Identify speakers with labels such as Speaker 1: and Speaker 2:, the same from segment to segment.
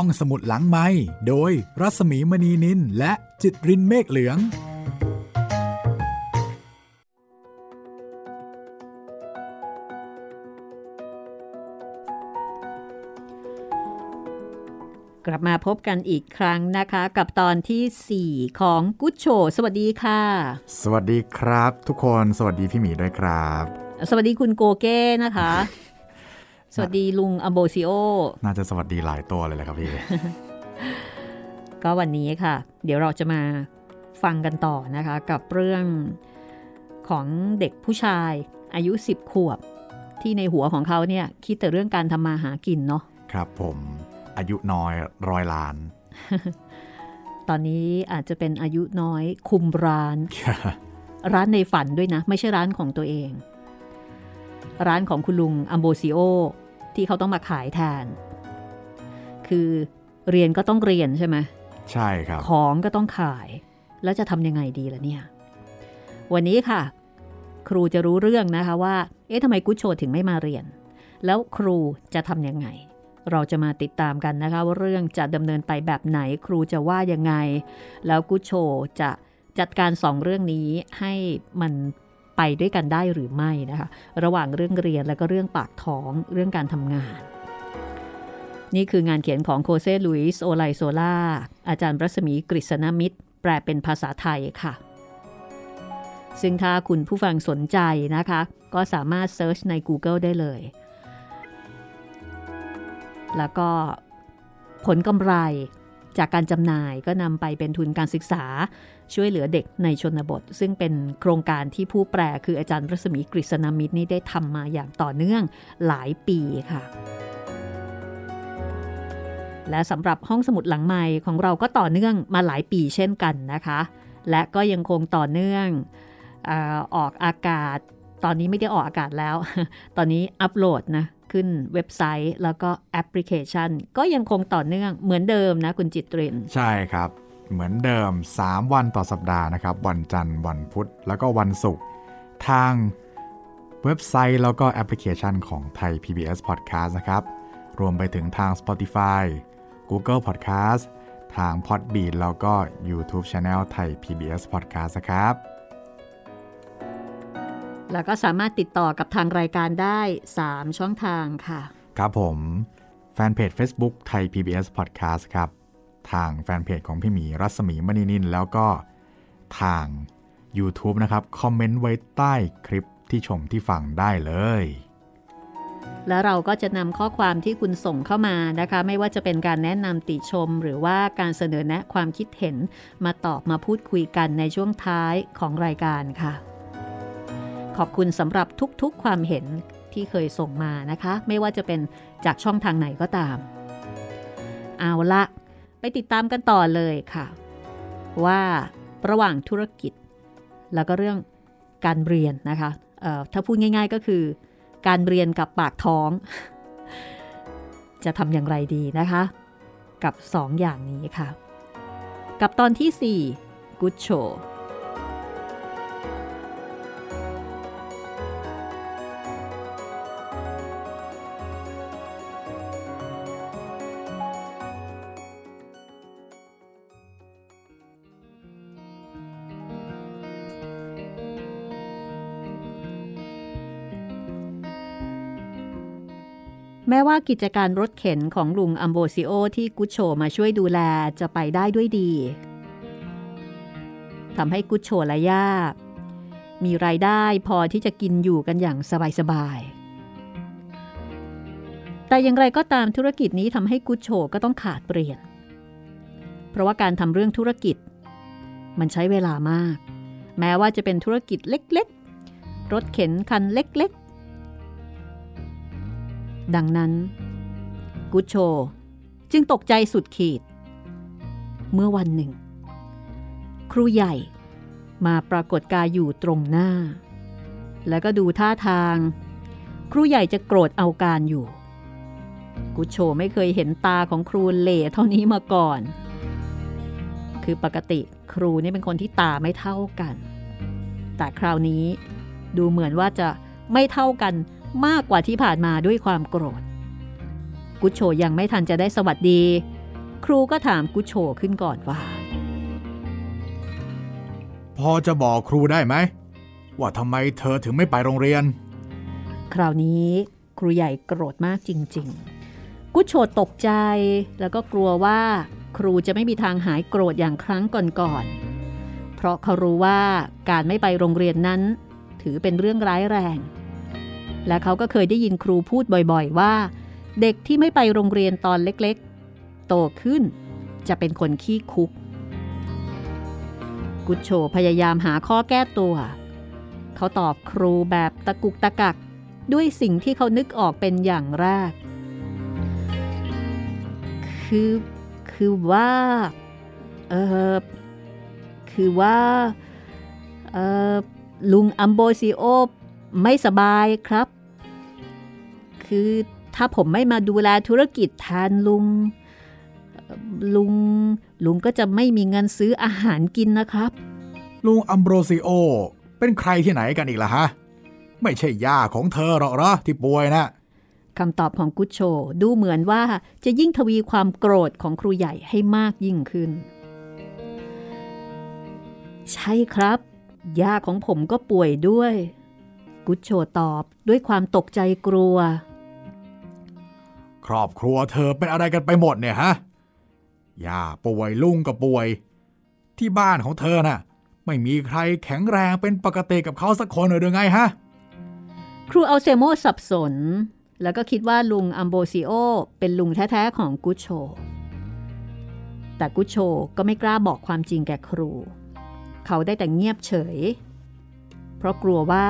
Speaker 1: ห้องสมุดหลังไม้โดยรัสมีมณีนินและจิตรินเมฆเหลือง
Speaker 2: กลับมาพบกันอีกครั้งนะคะ กับตอนที่ 4 ของกุ๊ดโช สวัสดีค่ะ
Speaker 1: สวัสดีครับ ทุกคนสวัสดีพี่หมีด้วยครับ
Speaker 2: สวัสดีคุณโกเก้นะคะ สวัสดีลุงอัมโบซิโอ
Speaker 1: น่าจะสวัสดีหลายตัวเลยแหละครับพี่
Speaker 2: ก็วันนี้ค่ะ เดี๋ยวเราจะมาฟังกันต่อนะคะ กับเรื่องของเด็กผู้ชายอายุ 10 ขวบ ที่ในหัวของเขาเนี่ย คิดแต่เรื่องการทำมาหากินเนาะ
Speaker 1: ครับผมอายุน้อยร้อยล้าน
Speaker 2: ตอนนี้อาจจะเป็นอายุน้อยคุมร้าน ร้านในฝันด้วยนะ ไม่ใช่ร้านของตัวเอง ร้านของคุณลุงอัมโบซิโอที่เขาต้องมาขายแทน คือเรียนก็ต้องเรียนใช่ไหม
Speaker 1: ใช่ครับ
Speaker 2: ของก็ต้องขาย แล้วจะทำยังไงดีล่ะเนี่ย วันนี้ค่ะ ครูจะรู้เรื่องนะคะว่า เอ๊ะทำไมกุชโชถึงไม่มาเรียน แล้วครูจะทำยังไง เราจะมาติดตามกันนะคะ ว่าเรื่องจะดำเนินไปแบบไหน ครูจะว่ายังไง แล้วกุชโชจะจัดการสองเรื่องนี้ให้มัน ไปด้วยกันได้หรือไม่นะคะระหว่างเรื่องเรียนและก็เรื่องปากท้องเรื่องการทำงาน นี่คืองานเขียนของโฆเซ่ ลุยส์โอไลโซล่าอาจารย์รัศมีกฤษณมิษ แปลเป็นภาษาไทยค่ะ ซึ่งถ้าคุณผู้ฟังสนใจนะคะ ก็สามารถ search ใน Google ได้เลย แล้วก็ผลกำไร จากการจำหน่ายก็นำไปเป็นทุนการศึกษา ช่วยเหลือเด็กในชนบท ซึ่งเป็นโครงการที่ผู้แปลคืออาจารย์รัศมีกฤษณมิตรนี่ได้ทำมาอย่างต่อเนื่องหลายปีค่ะ และสำหรับห้องสมุดหลังใหม่ของเราก็ต่อเนื่องมาหลายปีเช่นกันนะคะ และก็ยังคงต่อเนื่องอออกอากาศ ตอนนี้ไม่ได้ออกอากาศแล้ว ตอนนี้อัปโหลดนะ ขึ้นเว็บไซต์ แล้วก็แอปพลิเคชัน ก็ยังคงต่อเนื่องเหมือนเดิมนะคุณจิตเรน
Speaker 1: ใช่ครับ เหมือนเดิม 3 วันต่อสัปดาห์นะครับ วันจันทร์วันพุธแล้วก็วันศุกร์ทางเว็บไซต์แล้วก็แอปพลิเคชันของไทย PBS Podcast นะครับ รวมไปถึงทาง Spotify Google Podcast ทาง Podbean แล้วก็ YouTube Channel Thai PBS Podcast นะครับ
Speaker 2: แล้วก็สามารถติดต่อกับทางรายการได้ 3 ช่องทางค่ะ
Speaker 1: ครับผมแฟนเพจ Facebook ไทย PBS Podcast ครับ ทางแฟนเพจของพี่หมีรัศมีมณีนินแล้วก็ทาง YouTube นะครับ คอมเมนต์ไว้ใต้คลิปที่ชมที่ฟังได้เลย
Speaker 2: แล้วเราก็จะนำข้อความที่คุณส่งเข้ามานะคะ ไม่ว่าจะเป็นการแนะนำติชม หรือว่าการเสนอแนะความคิดเห็นมาตอบมาพูดคุยกันในช่วงท้ายของรายการค่ะ ขอบคุณสำหรับทุกๆความเห็นที่เคยส่งมานะคะ ไม่ว่าจะเป็นจากช่องทางไหนก็ตาม เอาละไปติดตามกันต่อเลยค่ะ ว่าระหว่างธุรกิจ แล้วก็เรื่องการเรียนนะคะเอ่อถ้าพูดง่ายๆก็คือ การเรียนกับปากท้อง จะทำอย่างไรดีนะคะ กับ 2ออย่างนี้ค่ะ กับตอนที่4 Good Show แม้ว่ากิจการรถเข็นของลุงอัมโบซิโอที่กุชโชมาช่วยดูแลจะไปได้ด้วยดีทำให้กุชโชและย่ามีรายได้พอที่จะกินอยู่กันอย่างสบายๆ แต่อย่างไรก็ตามธุรกิจนี้ทำให้กุชโชก็ต้องขาดเปลี่ยน เพราะว่าการทำเรื่องธุรกิจ มันใช้เวลามาก แม้ว่าจะเป็นธุรกิจเล็กๆ รถเข็นคันเล็กๆ ดังนั้น กุชโช จึงตกใจสุดขีด เมื่อวันหนึ่ง ครูใหญ่มาปรากฏกายอยู่ตรงหน้า แล้วก็ดูท่าทาง ครูใหญ่จะโกรธเอาการอยู่ กุชโชไม่เคยเห็นตาของครูเล่เท่านี้มาก่อน คือปกติครูนี่เป็นคนที่ตาไม่เท่ากัน แต่คราวนี้ดูเหมือนว่าจะไม่เท่ากัน มากกว่าที่ผ่านมาด้วยความโกรธ กุชโชยังไม่ทันจะได้สวัสดี ครูก็ถามกุโชขึ้นก่อนว่า
Speaker 1: พอจะบอกครูได้ไหม ว่าทำไมเธอถึงไม่ไปโรงเรียน
Speaker 2: คราวนี้ครูใหญ่โกรธมากจริง ๆ กุโชตกใจแล้วก็กลัวว่าครูจะไม่มีทางหายโกรธอย่างครั้งก่อนๆ เพราะเขารู้ว่าการไม่ไปโรงเรียนนั้น ถือเป็นเรื่องร้ายแรง และเขาก็เคยได้ยินครูพูดบ่อยๆว่า เด็กที่ไม่ไปโรงเรียนตอนเล็กๆ โตขึ้น จะเป็นคนขี้คุก กุโชพยายามหาข้อแก้ตัว เขาตอบครูแบบตะกุกตะกัก ด้วยสิ่งที่เขานึกออกเป็นอย่างแรก คือคือว่าเออคือว่าเออลุงอัมโบซิโอไม่สบายครับ คือ ถ้าผมไม่มาดูแลธุรกิจแทนลุง ลุง ลุงก็จะไม่มีเงินซื้ออาหารกินนะครับ
Speaker 1: ลุงอัมโบรซิโอ เป็นใครที่ไหนกันอีกล่ะฮะ ไม่ใช่ย่าของเธอหรอกเหรอที่ป่วยนะ
Speaker 2: คำตอบของกุชโชดูเหมือนว่าจะยิ่งทวีความโกรธของครูใหญ่ให้มากยิ่งขึ้น ใช่ครับย่าของผมก็ป่วยด้วย กุชโชตอบด้วยความตกใจกลัว
Speaker 1: ครอบครัวเธอเป็นอะไรกันไปหมดเนี่ยฮะย่าป่วยลุงก็ป่วย ที่บ้านของเธอน่ะ ไม่มีใครแข็งแรงเป็นปกติกับเขาสักคนเลยหรือไงฮะ
Speaker 2: ครูอัลเซโมสับสน แล้วก็คิดว่าลุงอัมโบซิโอเป็นลุงแท้ ๆ ของกุชโช แต่กุชโชก็ไม่กล้าบอกความจริงแก่ครู เขาได้แต่เงียบเฉย เพราะกลัวว่า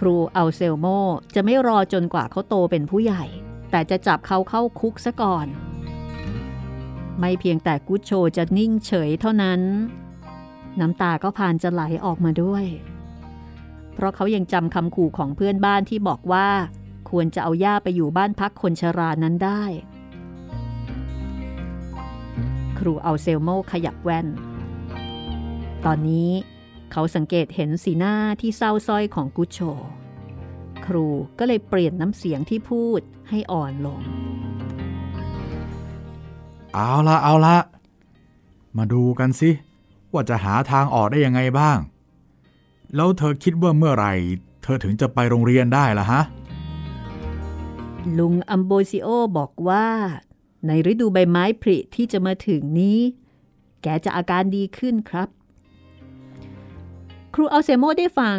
Speaker 2: ครูอัลเซโมจะไม่รอจนกว่าเขาโตเป็นผู้ใหญ่ แต่จะจับเขาเข้าคุกซะก่อน ไม่เพียงแต่กุชโชจะนิ่งเฉยเท่านั้น น้ำตาก็พานจะไหลออกมาด้วย เพราะเขายังจำคำขู่ของเพื่อนบ้านที่บอกว่า ควรจะเอาย่าไปอยู่บ้านพักคนชรานั้นได้ ครูเอาเซลโมขยับแว่น ตอนนี้เขาสังเกตเห็นสีหน้าที่เศร้าส้อยของกุชโช ครูก็เลยเปลี่ยนน้ำเสียงที่พูดให้อ่อนลง
Speaker 1: เอาละเอาละ มาดูกันสิ ว่าจะหาทางออกได้ยังไงบ้าง แล้วเธอคิดว่าเมื่อไหร่ เธอถึงจะไปโรงเรียนได้ล่ะฮะ
Speaker 2: ลุงอัมโบซิโอบอกว่า ในฤดูใบไม้ผลิที่จะมาถึงนี้ แกจะอาการดีขึ้นครับ ครูอัลเซโมได้ฟัง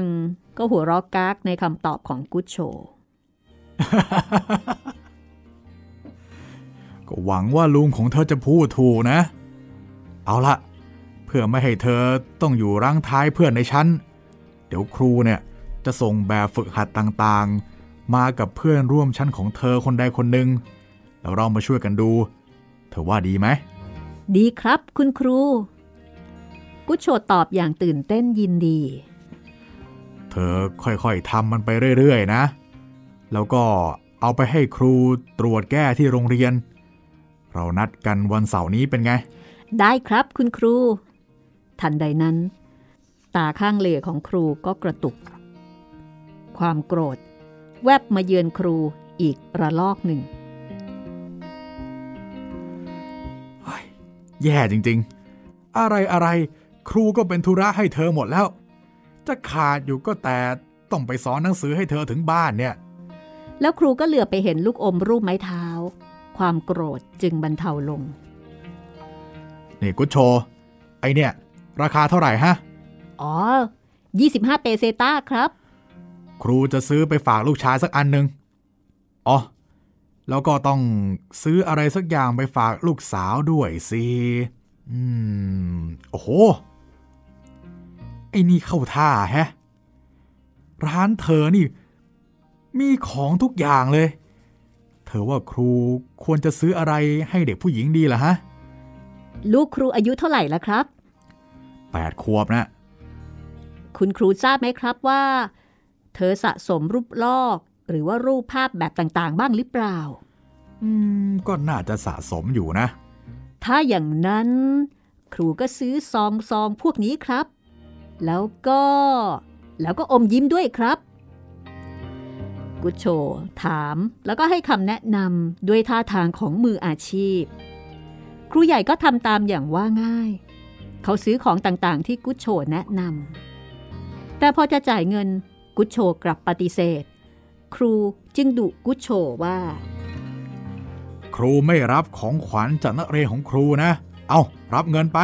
Speaker 2: ก็หัวเราะกากในคำตอบของกุชโช
Speaker 1: ก็หวังว่าลุงของเธอจะพูดถูกนะ เอาละเพื่อไม่ให้เธอต้องอยู่รังท้ายเพื่อนในชั้น เดี๋ยวครูเนี่ยจะส่งแบบฝึกหัดต่างๆ มากับเพื่อนร่วมชั้นของเธอคนใดคนหนึ่งแล้วเรามาช่วยกันดู เธอว่าดีไหม
Speaker 2: ดีครับคุณครู กุชโชตอบอย่างตื่นเต้นยินดี
Speaker 1: เธอค่อยๆทำมันไปเรื่อยๆนะ แล้วก็เอาไปให้ครูตรวจแก้ที่โรงเรียน เรานัดกันวันเสาร์นี้เป็นไง
Speaker 2: ได้ครับคุณครู ทันใดนั้น ตาข้างเหล่ของครูก็กระตุก ความโกรธ แวบมาเยือนครูอีกระลอกหนึ่ง
Speaker 1: แย่จริงๆ อะไรอะไรครูก็เป็นธุระให้เธอหมดแล้ว จะขาดอยู่ก็แต่ต้องไปสอนหนังสือให้เธอถึงบ้านเนี่ย
Speaker 2: แล้วครูก็เหลือไปเห็นลูกอมรูปไม้เท้า ความโกรธจึงบรรเทาลง
Speaker 1: นี่กุชโช ไอเนี่ย ราคาเท่าไหร่ฮะ
Speaker 2: อ๋อ 25 เปเซต้าครับ
Speaker 1: ครูจะซื้อไปฝากลูกชายสักอันหนึ่งอ๋อ แล้วก็ต้องซื้ออะไรสักอย่างไปฝากลูกสาวด้วยสิ อืม โอ้โหไอ้นี่เข้าท่าแฮะ ร้านเธอนี่ มีของทุกอย่างเลย เธอว่าครูควรจะซื้ออะไรให้เด็กผู้หญิงดีล่ะฮะ
Speaker 2: ลูกครูอายุเท่าไหร่แล้วครับ
Speaker 1: แปดขวบนะ
Speaker 2: คุณครูทราบไหมครับว่า เธอสะสมรูปลอก หรือว่ารูปภาพแบบต่างๆ บ้างหรือเปล่า
Speaker 1: อืม ก็น่าจะสะสมอยู่นะ
Speaker 2: ถ้าอย่างนั้น ครูก็ซื้อซองซองพวกนี้ครับ แล้วก็ แล้วก็อมยิ้มด้วยครับ กุชโช ถาม แล้วก็ให้คำแนะนำด้วยท่าทางของมืออาชีพ ครูใหญ่ก็ทำตามอย่างว่าง่าย เขาซื้อของต่างๆ ที่กุชโชแนะนำแต่พอจะจ่ายเงินกุชโชกลับปฏิเสธ ครูจึงดุกุชโชว่า
Speaker 1: ครูไม่รับของขวัญจากนักเรียนของครูนะ เอารับเงินไป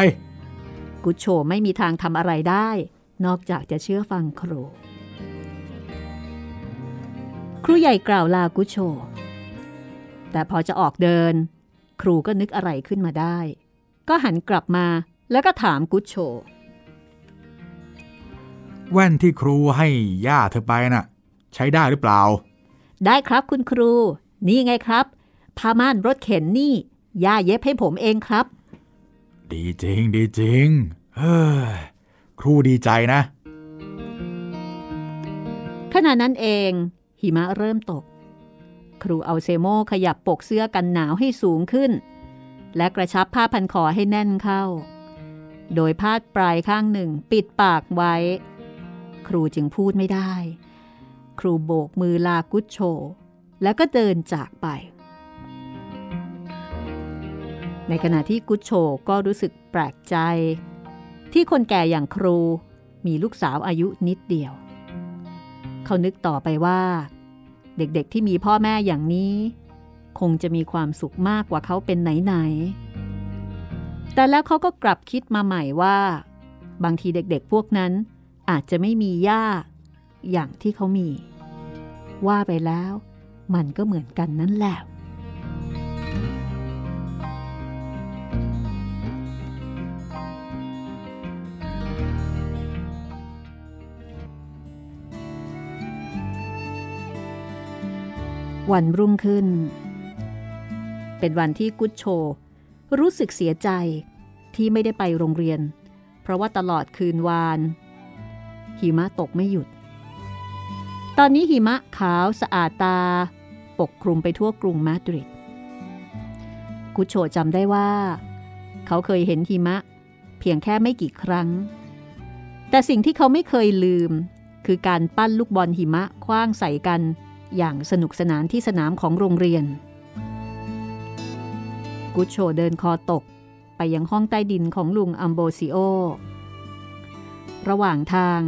Speaker 2: กุชโชไม่มีทางทำอะไรได้ นอกจากจะเชื่อฟังครู ครูใหญ่กล่าวลากุชโช แต่พอจะออกเดิน ครูก็นึกอะไรขึ้นมาได้ ก็หันกลับมาแล้วก็ถามกุชโช
Speaker 1: แว่นที่ครูให้ย่าเธอไปน่ะ ใช้ได้หรือเปล่า
Speaker 2: ได้ครับคุณครู นี่ไงครับผ้าม่านรถเข็นนี่ย่าเย็บให้ผมเองครับ
Speaker 1: ดีจริงดีจริง เฮ้ยครูดีใจนะ
Speaker 2: ขณะนั้นเอง หิมะเริ่มตก ครูเอาเซโมขยับปกเสื้อกันหนาวให้สูงขึ้น และกระชับผ้าพันคอให้แน่นเข้า โดยพาดปลายข้างหนึ่งปิดปากไว้ ครูจึงพูดไม่ได้ ครูโบกมือลากุชโช แล้วก็เดินจากไป ในขณะที่กุชโชก็รู้สึกแปลกใจ ที่คนแก่อย่างครูมีลูกสาวอายุนิดเดียว เขานึกต่อไปว่า เด็กๆที่มีพ่อแม่อย่างนี้ คงจะมีความสุขมากกว่าเขาเป็นไหนๆแต่แล้วเขาก็กลับคิดมาใหม่ว่า บางทีเด็กๆพวกนั้นอาจจะไม่มีย่าอย่างที่เขามี ว่าไปแล้ว มันก็เหมือนกันนั่นแหละ วันรุ่งขึ้น เป็นวันที่กุชโช รู้สึกเสียใจที่ไม่ได้ไปโรงเรียน เพราะว่าตลอดคืนวาน หิมะตกไม่หยุด ตอนนี้หิมะขาวสะอาดตา ปกคลุมไปทั่วกรุงมาดริด กุชโชจำได้ว่า เขาเคยเห็นหิมะ เพียงแค่ไม่กี่ครั้ง แต่สิ่งที่เขาไม่เคยลืม คือการปั้นลูกบอลหิมะคว้างใส่กัน อย่างสนุกสนานที่สนามของโรงเรียน กุชโชเดินคอตกไปยังห้องใต้ดินของลุงอัมโบซิโอ ระหว่างทาง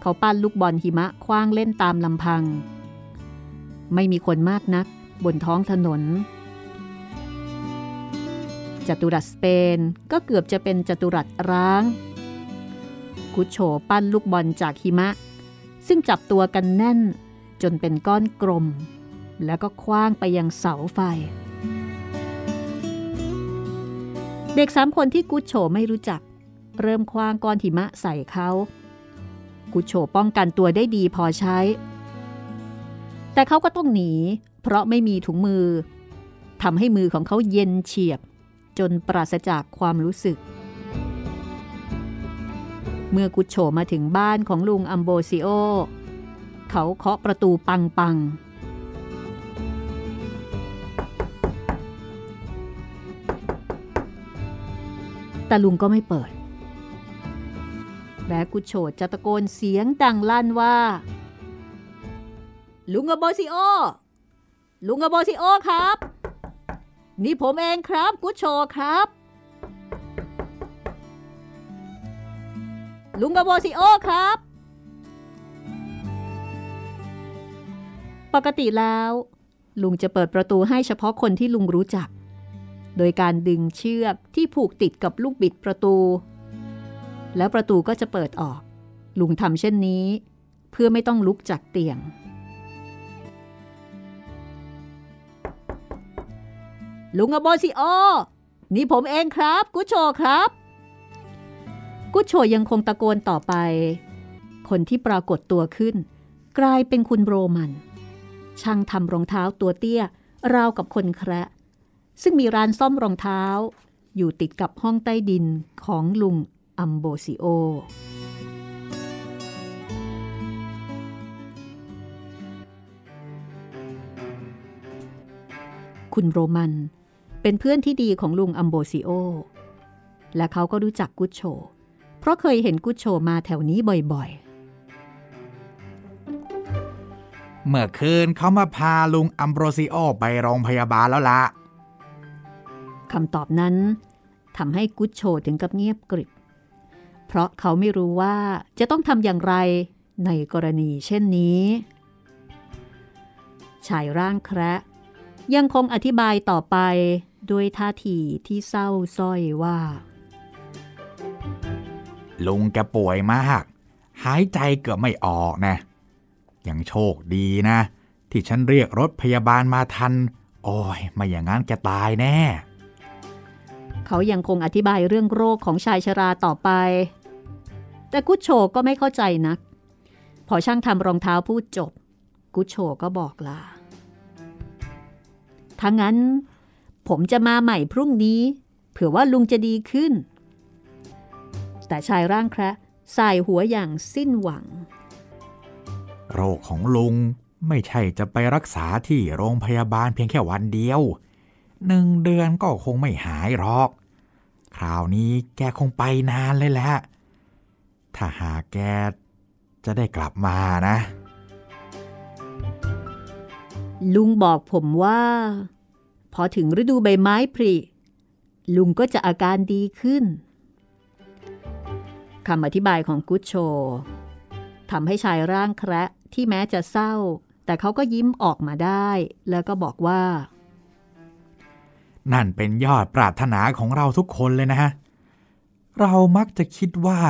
Speaker 2: เขาปั้นลูกบอลหิมะคว้างเล่นตามลำพัง ไม่มีคนมากนักบนท้องถนน จัตุรัสสเปนก็เกือบจะเป็นจัตุรัสร้าง กุชโชปั้นลูกบอลจากหิมะ ซึ่งจับตัวกันแน่น จนเป็นก้อนกลม แล้วก็คว้างไปยังเสาไฟ เด็กสามคนที่กุชโฉไม่รู้จัก เริ่มคว้างก้อนหิมะใส่เขา กุชโฉป้องกันตัวได้ดีพอใช้ แต่เขาก็ต้องหนี เพราะไม่มีถุงมือทำให้มือของเขาเย็นเฉียบ จนปราศจากความรู้สึก เมื่อกุชโฉมาถึงบ้านของลุงอัมโบซิโอ เขาเคาะประตูปังปัง แต่ลุงก็ไม่เปิด แบกุโชดจะตะโกนเสียงดังลั่นว่า ลุงอโบซิโอ ลุงอโบซิโอครับ นี่ผมเองครับกุโชครับ ลุงอโบซิโอครับ ปกติแล้ว ลุงจะเปิดประตูให้เฉพาะคนที่ลุงรู้จัก โดยการดึงเชือกที่ผูกติดกับลูกบิดประตู แล้วประตูก็จะเปิดออก ลุงทำเช่นนี้ เพื่อไม่ต้องลุกจากเตียง ลุงอโบซิโอ นี่ผมเองครับ กุโชครับ กุโชยังคงตะโกนต่อไป คนที่ปรากฏตัวขึ้น กลายเป็นคุณโรมัน ช่างทำรองเท้าตัวเตี้ย ราวกับคนแคระซึ่งมีร้านซ่อมรองเท้า อยู่ติดกับห้องใต้ดินของลุงอัมโบซิโอ คุณโรมันเป็นเพื่อนที่ดีของลุงอัมโบซิโอ และเขาก็รู้จักกุชโช เพราะเคยเห็นกุชโชมาแถวนี้บ่อยๆ
Speaker 1: เมื่อคืนเขามาพาลุงอัมโบรซิโอไปโรงพยาบาลแล้วละ
Speaker 2: คำตอบนั้นทำให้กุชโชถึงกับเงียบกริบ เพราะเขาไม่รู้ว่าจะต้องทำอย่างไรในกรณีเช่นนี้ชายร่างแคระยังคงอธิบายต่อไปด้วยท่าทีที่เศร้าส้อยว่า
Speaker 1: ลุงแกป่วยมาก หายใจเกือบไม่ออกนะ ยังโชคดีนะ ที่ฉันเรียกรถพยาบาลมาทัน โอ้ยไม่อย่างนั้นแกตายแน่
Speaker 2: เขายังคงอธิบายเรื่องโรคของชายชราต่อไป แต่กุชโชก็ไม่เข้าใจนัก พอช่างทำรองเท้าพูดจบ กุชโชก็บอกลาถ้างั้น ผมจะมาใหม่พรุ่งนี้ เผื่อว่าลุงจะดีขึ้น แต่ชายร่างแคระสายหัวอย่างสิ้นหวัง
Speaker 1: โรคของลุงไม่ใช่จะไปรักษาที่โรงพยาบาลเพียงแค่วันเดียวหนึ่งเดือนก็คงไม่หายหรอก คราวนี้แกคงไปนานเลยแหละ ถ้าหาแกจะได้กลับมานะ
Speaker 2: ลุงบอกผมว่า พอถึงฤดูใบไม้ผลิลุงก็จะอาการดีขึ้นคำอธิบายของกุชโชทำให้ชายร่างแคระ ที่แม้จะเศร้า แต่เขาก็ยิ้มออกมาได้ แล้วก็บอกว่า
Speaker 1: นั่นเป็นยอดปรารถนาของเราทุกคนเลยนะฮะ เรามักจะคิดว่า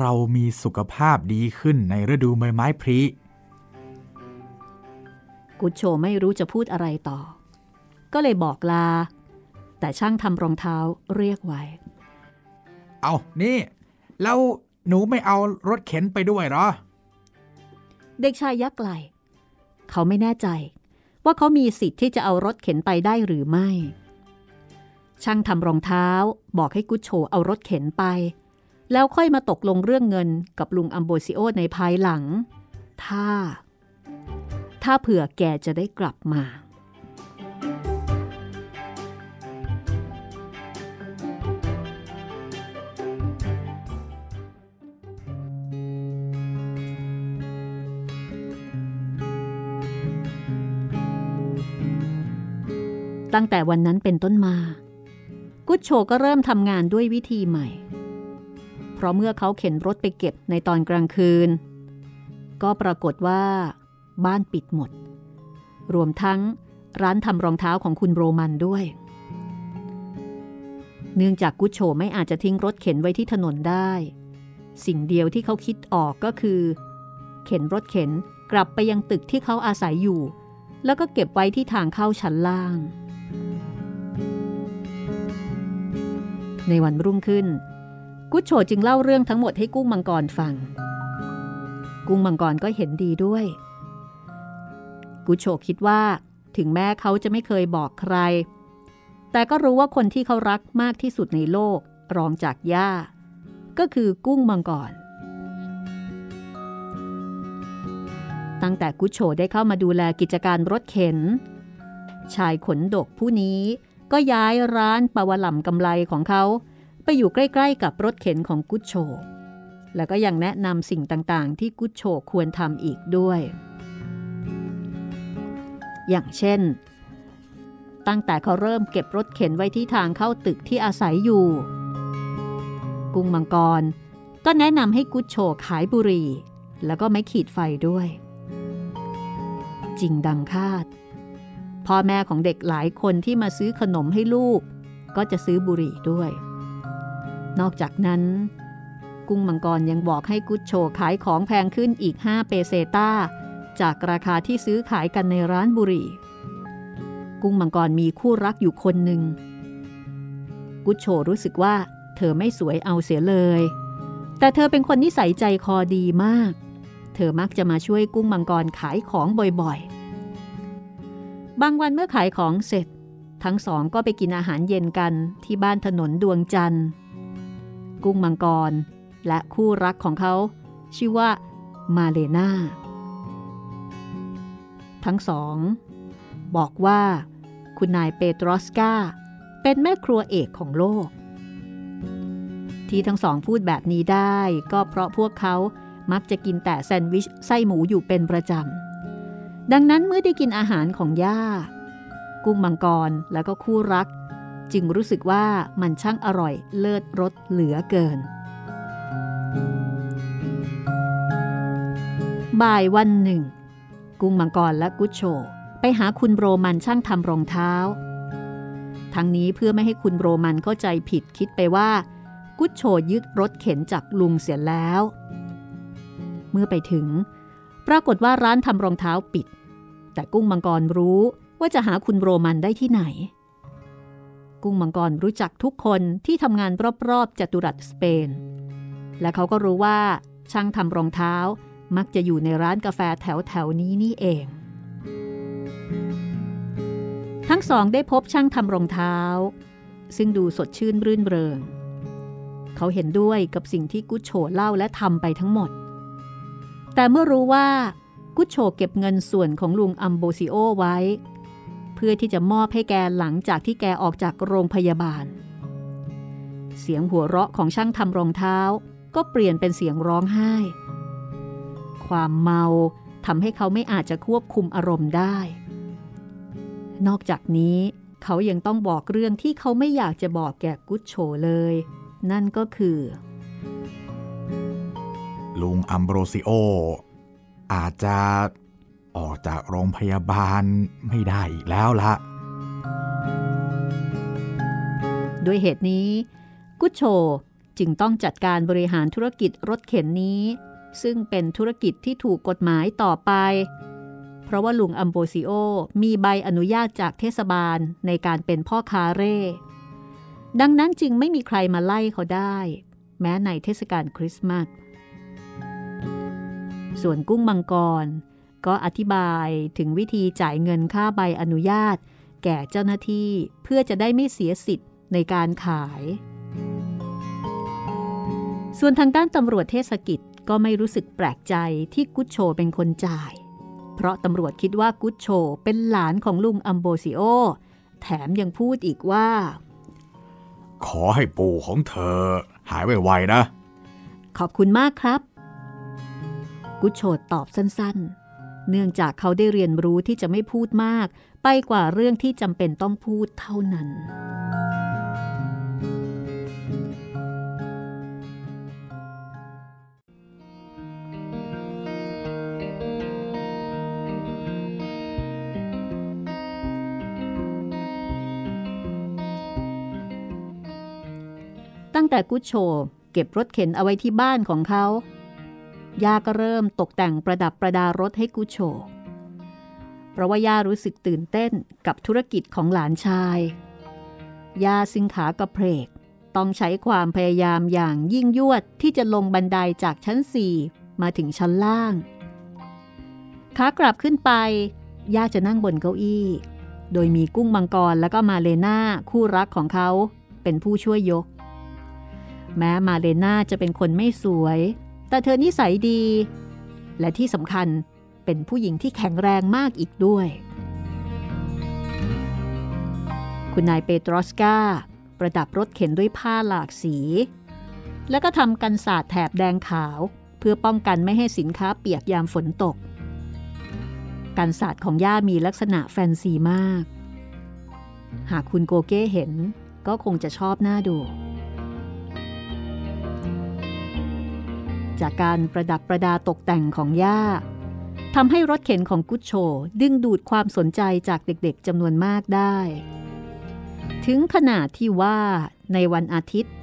Speaker 1: เรามีสุขภาพดีขึ้นในฤดูใบไม้ผลิ
Speaker 2: กุชโชไม่รู้จะพูดอะไรต่อ ก็เลยบอกลา แต่ช่างทำรองเท้าเรียกไว้
Speaker 1: เอานี่ แล้วหนูไม่เอารถเข็นไปด้วยเหรอ
Speaker 2: เด็กชายยักษ์ไหลเขาไม่แน่ใจ ว่าเขามีสิทธิ์ที่จะเอารถเข็นไปได้หรือไม่ ช่างทำรองเท้าบอกให้กุชโชเอารถเข็นไป แล้วค่อยมาตกลงเรื่องเงินกับลุงอัมโบซิโอในภายหลัง ถ้า ถ้าเผื่อแกจะได้กลับมา ตั้งแต่วันนั้นเป็นต้นมา กุชโชก็เริ่มทำงานด้วยวิธีใหม่ เพราะเมื่อเขาเข็นรถไปเก็บในตอนกลางคืน ก็ปรากฏว่า บ้านปิดหมด รวมทั้งร้านทำรองเท้าของคุณโรมันด้วย เนื่องจากกุชโชไม่อาจจะทิ้งรถเข็นไว้ที่ถนนได้ สิ่งเดียวที่เขาคิดออกก็คือ เข็นรถเข็นกลับไปยังตึกที่เขาอาศัยอยู่ แล้วก็เก็บไว้ที่ทางเข้าชั้นล่าง ในวันรุ่งขึ้น กุชโชจึงเล่าเรื่องทั้งหมดให้กุ้งมังกรฟัง กุ้งมังกรก็เห็นดีด้วย กุชโชคิดว่า ถึงแม้เขาจะไม่เคยบอกใคร แต่ก็รู้ว่าคนที่เขารักมากที่สุดในโลกรองจากย่า ก็คือกุ้งมังกร ตั้งแต่กุชโชได้เข้ามาดูแลกิจการรถเข็น ชายขนดกผู้นี้ ก็ย้ายร้านปาวหล่ำกำไรของเขา ไปอยู่ใกล้ ๆ กับรถเข็นของกุชโช แล้วก็ยังแนะนำสิ่งต่างๆ ที่กุชโชควรทำอีกด้วย อย่างเช่น ตั้งแต่เขาเริ่มเก็บรถเข็นไว้ที่ทางเข้าตึกที่อาศัยอยู่ กุ้งมังกร ก็แนะนำให้กุชโชขายบุหรี่ แล้วก็ไม่ขีดไฟด้วย จริงดังคาด พ่อแม่ของเด็กหลายคนที่มาซื้อขนมให้ลูก ก็จะซื้อบุหรี่ด้วย นอกจากนั้น กุ้งมังกรยังบอกให้กุชโชขายของแพงขึ้นอีก 5 เปเซตาจากราคาที่ซื้อขายกันในร้านบุหรี่ กุ้งมังกรมีคู่รักอยู่คนหนึ่ง กุชโชรู้สึกว่าเธอไม่สวยเอาเสียเลย แต่เธอเป็นคนนิสัยใจคอดีมาก เธอมักจะมาช่วยกุ้งมังกรขายของบ่อยๆ บางวันเมื่อขายของเสร็จ ทั้งสองก็ไปกินอาหารเย็นกันที่บ้านถนนดวงจันทร์ กุ้งมังกร และคู่รักของเขา ชื่อว่ามาเลนาทั้งสอง บอกว่า คุณนายเปโตรสกาเป็นแม่ครัวเอกของโลก ที่ทั้งสองพูดแบบนี้ได้ก็เพราะพวกเขามักจะกินแต่แซนด์วิชไส้หมูอยู่เป็นประจำ ดังนั้นเมื่อได้กินอาหารของย่า กุ้งมังกรแล้วก็คู่รัก จึงรู้สึกว่ามันช่างอร่อยเลิศรสเหลือเกิน บ่ายวันหนึ่ง กุ้งมังกรและกุชโช ไปหาคุณโรมันช่างทำรองเท้า ทั้งนี้เพื่อไม่ให้คุณโรมันเข้าใจผิดคิดไปว่า กุชโชยึดรถเข็นจากลุงเสียแล้ว เมื่อไปถึงปรากฏว่าร้านทำรองเท้าปิด แต่กุ้งมังกรรู้ว่าจะหาคุณโรมันได้ที่ไหน กุ้งมังกรรู้จักทุกคนที่ทำงานรอบๆจัตุรัสสเปน และเขาก็รู้ว่าช่างทำรองเท้ามักจะอยู่ในร้านกาแฟแถวแถวนี้นี่เอง ทั้งสองได้พบช่างทำรองเท้า ซึ่งดูสดชื่นรื่นเริง เขาเห็นด้วยกับสิ่งที่กุชโชเล่าและทำไปทั้งหมด แต่เมื่อรู้ว่า กุชโชเก็บเงินส่วนของลุงอัมโบซิโอไว้ เพื่อที่จะมอบให้แกหลังจากที่แกออกจากโรงพยาบาล เสียงหัวเราะของช่างทำรองเท้า ก็เปลี่ยนเป็นเสียงร้องไห้ ความเมาทำให้เขาไม่อาจจะควบคุมอารมณ์ได้ นอกจากนี้เขายังต้องบอกเรื่องที่เขาไม่อยากจะบอกแก่กุชโชเลย นั่นก็คือ
Speaker 1: ลุงอัมโบรซิโอ อาจจะออกจากโรงพยาบาลไม่ได้อีกแล้วละ
Speaker 2: ด้วยเหตุนี้ กุชโชจึงต้องจัดการบริหารธุรกิจรถเข็นนี้ ซึ่งเป็นธุรกิจที่ถูกกฎหมายต่อไป เพราะว่าลุงอัมโบซิโอมีใบอนุญาตจากเทศบาลในการเป็นพ่อคาเร่ ดังนั้นจึงไม่มีใครมาไล่เขาได้ แม้ในเทศกาลคริสต์มาส ส่วนกุ้งมังกร ก็อธิบายถึงวิธีจ่ายเงินค่าใบอนุญาต แก่เจ้าหน้าที่เพื่อจะได้ไม่เสียสิทธิ์ในการขาย ส่วนทางด้านตำรวจเทศกิจก็ไม่รู้สึกแปลกใจที่กุชโชเป็นคนจ่าย เพราะตำรวจคิดว่ากุชโชเป็นหลานของลุงอัมโบซิโอ แถมยังพูดอีกว่า
Speaker 1: ขอให้ปู่ของเธอหายไวๆนะ
Speaker 2: ขอบคุณมากครับ กุชโชตอบสั้นๆ เนื่องจากเขาได้เรียนรู้ที่จะไม่พูดมาก ไปกว่าเรื่องที่จำเป็นต้องพูดเท่านั้น ตั้งแต่กุชโชเก็บรถเข็นเอาไว้ที่บ้านของเขา ย่าก็เริ่มตกแต่งประดับประดารถให้กุชโชเพราะว่าย่ารู้สึกตื่นเต้นกับธุรกิจของหลานชาย ย่าซึ่งขากระเพกต้องใช้ความพยายามอย่างยิ่งยวดที่จะลงบันไดจากชั้นสี่มาถึงชั้นล่าง ขากลับขึ้นไป ย่าจะนั่งบนเก้าอี้ โดยมีกุ้งมังกรแล้วก็มาเลนาคู่รักของเขาเป็นผู้ช่วยยก แม้มาเลนาจะเป็นคนไม่สวย แต่เธอนิสัยดี และที่สำคัญเป็นผู้หญิงที่แข็งแรงมากอีกด้วย คุณนายเปโตรสกาประดับรถเข็นด้วยผ้าหลากสี แล้วก็ทำกันสาดแถบแดงขาว เพื่อป้องกันไม่ให้สินค้าเปียกยามฝนตก การสาดของย่ามีลักษณะแฟนซีมาก หากคุณโกเก้เห็นก็คงจะชอบหน้าดู จากการประดับประดาตกแต่งของย่าทำให้รถเข็นของกุชโช ดึงดูดความสนใจจากเด็กๆจำนวนมากได้ ถึงขนาดที่ว่าในวันอาทิตย์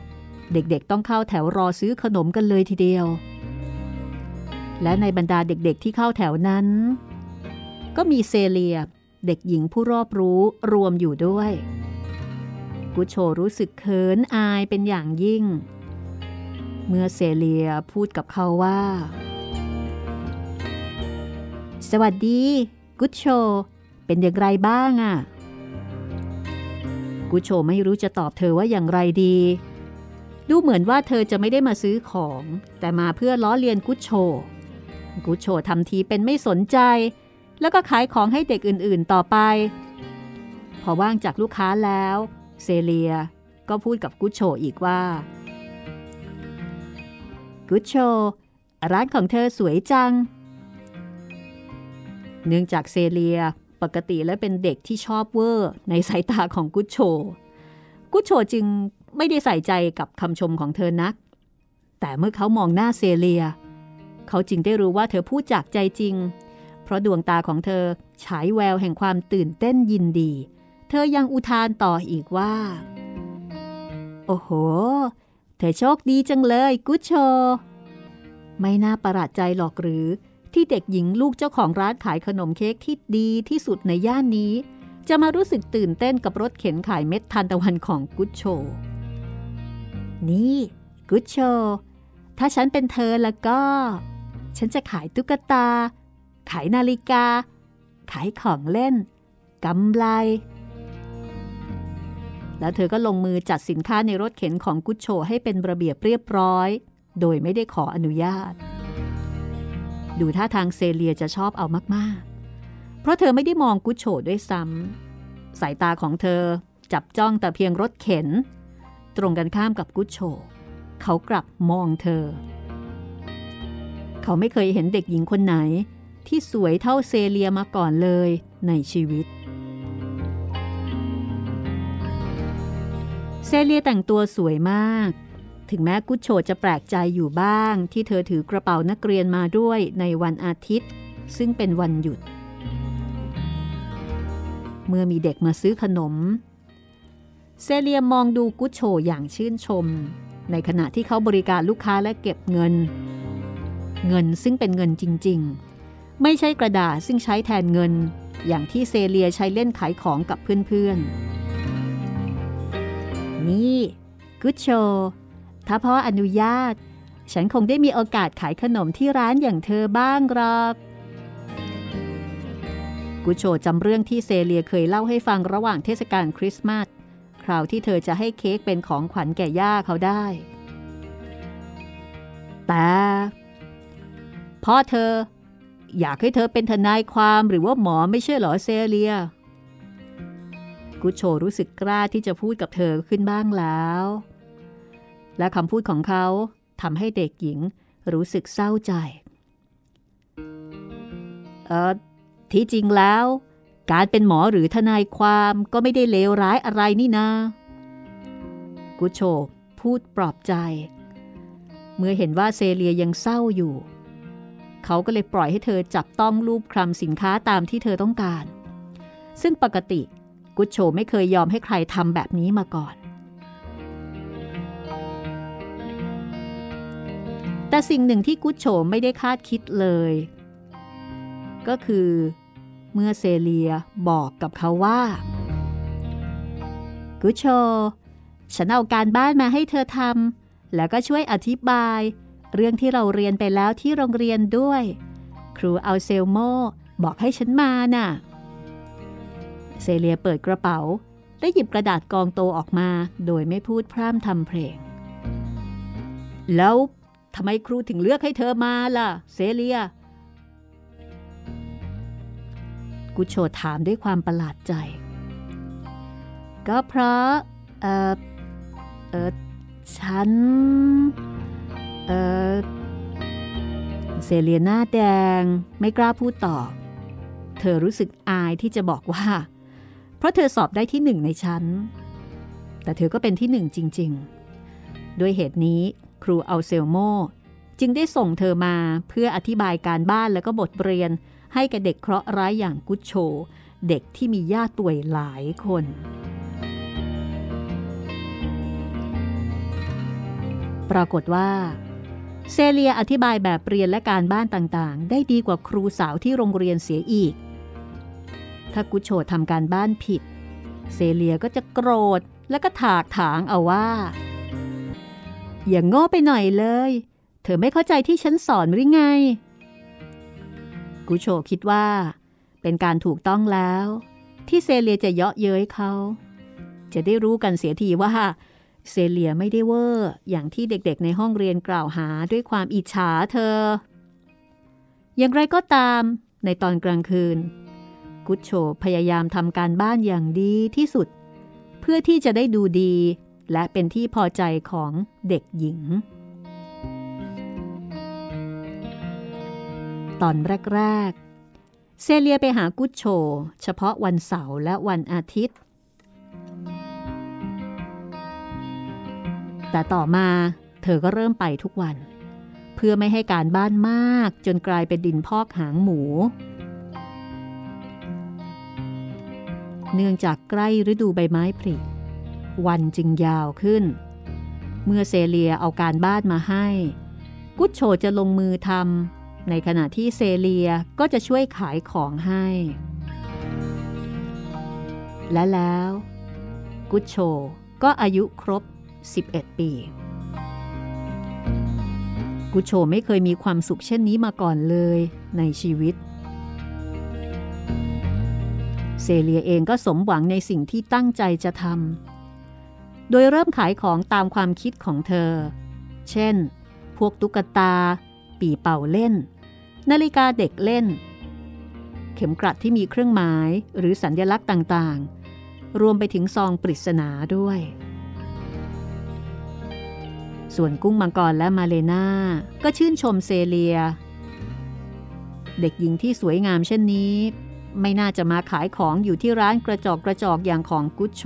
Speaker 2: เด็กๆต้องเข้าแถวรอซื้อขนมกันเลยทีเดียว และในบรรดาเด็กๆที่เข้าแถวนั้น ก็มีเซเลีย เด็กหญิงผู้รอบรู้รวมอยู่ด้วย กุชโชรู้สึกเขินอายเป็นอย่างยิ่ง เมื่อเซเลียพูดกับเขาว่า สวัสดี กุชโช เป็นอย่างไรบ้างอะ่ะ กุชโชไม่รู้จะตอบเธอว่าอย่างไรดี ดูเหมือนว่าเธอจะไม่ได้มาซื้อของ แต่มาเพื่อล้อเลียนกุชโช กุชโชทำทีเป็นไม่สนใจ แล้วก็ขายของให้เด็กอื่นๆต่อไป พอว่างจากลูกค้าแล้ว เซเลียก็พูดกับกุชโชอีกว่า กุชโช ร้านของเธอสวยจัง เนื่องจากเซเลียปกติและเป็นเด็กที่ชอบเวอร์ ในสายตาของกุชโช กุชโชจึงไม่ได้ใส่ใจกับคำชมของเธอนัก แต่เมื่อเขามองหน้าเซเลีย เขาจึงได้รู้ว่าเธอพูดจากใจจริง เพราะดวงตาของเธอฉายแววแห่งความตื่นเต้นยินดี เธอยังอุทานต่ออีกว่า โอ้โห เธอโชคดีจังเลยกุชโช ไม่น่าประหลาดใจหรอกหรือ ที่เด็กหญิงลูกเจ้าของร้านขายขนมเค้กที่ดีที่สุดในย่านนี้ จะมารู้สึกตื่นเต้นกับรถเข็นขายเม็ดทานตะวันของกุชโช นี่กุชโช ถ้าฉันเป็นเธอแล้วก็ ฉันจะขายตุ๊กตา ขายนาฬิกา ขายของเล่นกำไร แล้วเธอก็ลงมือจัดสินค้าในรถเข็นของกุชโชให้เป็นระเบียบเรียบร้อย โดยไม่ได้ขออนุญาต ดูท่าทางเซเลียจะชอบเอามากๆ เพราะเธอไม่ได้มองกุชโชด้วยซ้ำสายตาของเธอจับจ้องแต่เพียงรถเข็น ตรงกันข้ามกับกุชโช เขากลับมองเธอ เขาไม่เคยเห็นเด็กหญิงคนไหนที่สวยเท่าเซเลียมาก่อนเลยในชีวิต ซเลียแต่งตัวสวยมาก ถึงแม้กุชโชจะแปลกใจอยู่บ้าง ที่เธอถือกระเป๋านักเรียนมาด้วยในวันอาทิตย์ ซึ่งเป็นวันหยุด เมื่อมีเด็กมาซื้อขนม เซเลียมองดูกุชโชอย่างชื่นชม ในขณะที่เขาบริการลูกค้าและเก็บเงิน เงินซึ่งเป็นเงินจริง ๆ ไม่ใช่กระดาษซึ่งใช้แทนเงิน อย่างที่เซเลียใช้เล่นขายของกับเพื่อนๆ นี่กุชโช ถ้าพ่ออนุญาต ฉันคงได้มีโอกาสขายขนมที่ร้านอย่างเธอบ้างหรอกกุชโชจำเรื่องที่เซเลียเคยเล่าให้ฟังระหว่างเทศกาลคริสต์มาสคราวที่เธอจะให้เค้กเป็นของขวัญแก่ย่าเขาได้ แต่พ่อเธออยากให้เธอเป็นทนายความหรือว่าหมอไม่ใช่เหรอเซเลีย กุชโชรู้สึกกล้าที่จะพูดกับเธอขึ้นบ้างแล้ว และคำพูดของเขาทำให้เด็กหญิงรู้สึกเศร้าใจ เออที่จริงแล้ว การเป็นหมอหรือทนายความก็ไม่ได้เลวร้ายอะไรนี่นากุชโชพูดปลอบใจ เมื่อเห็นว่าเซเลียยังเศร้าอยู่ เขาก็เลยปล่อยให้เธอจับต้องรูปคลำสินค้าตามที่เธอต้องการ ซึ่งปกติ กุชโชไม่เคยยอมให้ใครทำแบบนี้มาก่อน แต่สิ่งหนึ่งที่กุชโชไม่ได้คาดคิดเลย ก็คือเมื่อเซเลียบอกกับเขาว่า กุชโช ฉันเอาการบ้านมาให้เธอทำแล้วก็ช่วยอธิบาย เรื่องที่เราเรียนไปแล้วที่โรงเรียนด้วย ครูเอาเซลโมบอกให้ฉันมาน่ะ เซเลียเปิดกระเป๋า และหยิบกระดาษกองโตออกมาโดยไม่พูดพร่ำทำเพลง แล้วทำไมครูถึงเลือกให้เธอมาล่ะ เซเลีย กุโชถามด้วยความประหลาดใจ ก็เพราะ เออเออฉัน เออเซเลียหน้าแดงไม่กล้าพูดต่อ เธอรู้สึกอายที่จะบอกว่า ราะเธอสอบได้ที่หนึ่งในชั้น แต่เธอก็เป็นที่หนึ่งจริง ๆ ด้วยเหตุนี้ครูเอาเซลโมจึงได้ส่งเธอมาเพื่ออธิบายการบ้านแล้วก็บทเรียน ให้กับเด็กเคราะห์ร้ายอย่างกุชโช เด็กที่มีญาติป่วยหลายคน ปรากฏว่า เซเลียอธิบายแบบเรียนและการบ้านต่างๆ ได้ดีกว่าครูสาวที่โรงเรียนเสียอีก ถ้ากุโชทำการบ้านผิด เซเลียก็จะโกรธและก็ถากถางเอาว่า อย่างโง่ไปหน่อยเลย เธอไม่เข้าใจที่ฉันสอนหรือไง กุโชคิดว่า เป็นการถูกต้องแล้ว ที่เซเลียจะเยาะเย้ยเขา จะได้รู้กันเสียทีว่าเซเลียไม่ได้เวอร์อย่างที่เด็กๆในห้องเรียนกล่าวหาด้วยความอิจฉาเธอ อย่างไรก็ตาม ในตอนกลางคืน กุชโชพยายามทำการบ้านอย่างดีที่สุด เพื่อที่จะได้ดูดี และเป็นที่พอใจของเด็กหญิง ตอนแรกๆ เซเลียไปหากุชโช เฉพาะวันเสาร์และวันอาทิตย์ แต่ต่อมาเธอก็เริ่มไปทุกวัน เพื่อไม่ให้การบ้านมากจนกลายเป็นดินพอกหางหมู เนื่องจากใกล้ฤดูใบไม้ผลิวันจึงยาวขึ้น เมื่อเซเลียเอาการบ้านมาให้ กุชโชจะลงมือทำในขณะที่เซเลียก็จะช่วยขายของให้ และแล้ว กุชโชก็อายุครบ 11 ปี กุชโชไม่เคยมีความสุขเช่นนี้มาก่อนเลยในชีวิตเเซเลียเองก็สมหวังในสิ่งที่ตั้งใจจะทำ โดยเริ่มขายของตามความคิดของเธอ เช่น พวกตุ๊กตา ปีเป่าเล่น นาฬิกาเด็กเล่น เข็มกลัดที่มีเครื่องหมายหรือสัญญลักษณ์ต่างๆ รวมไปถึงซองปริศนาด้วย ส่วนกุ้งมังกรและมาเลนาก็ชื่นชมเซเลีย เด็กหญิงที่สวยงามเช่นนี้ ไม่น่าจะมาขายของอยู่ที่ร้านกระจอกกระจอกอย่างของกุชโช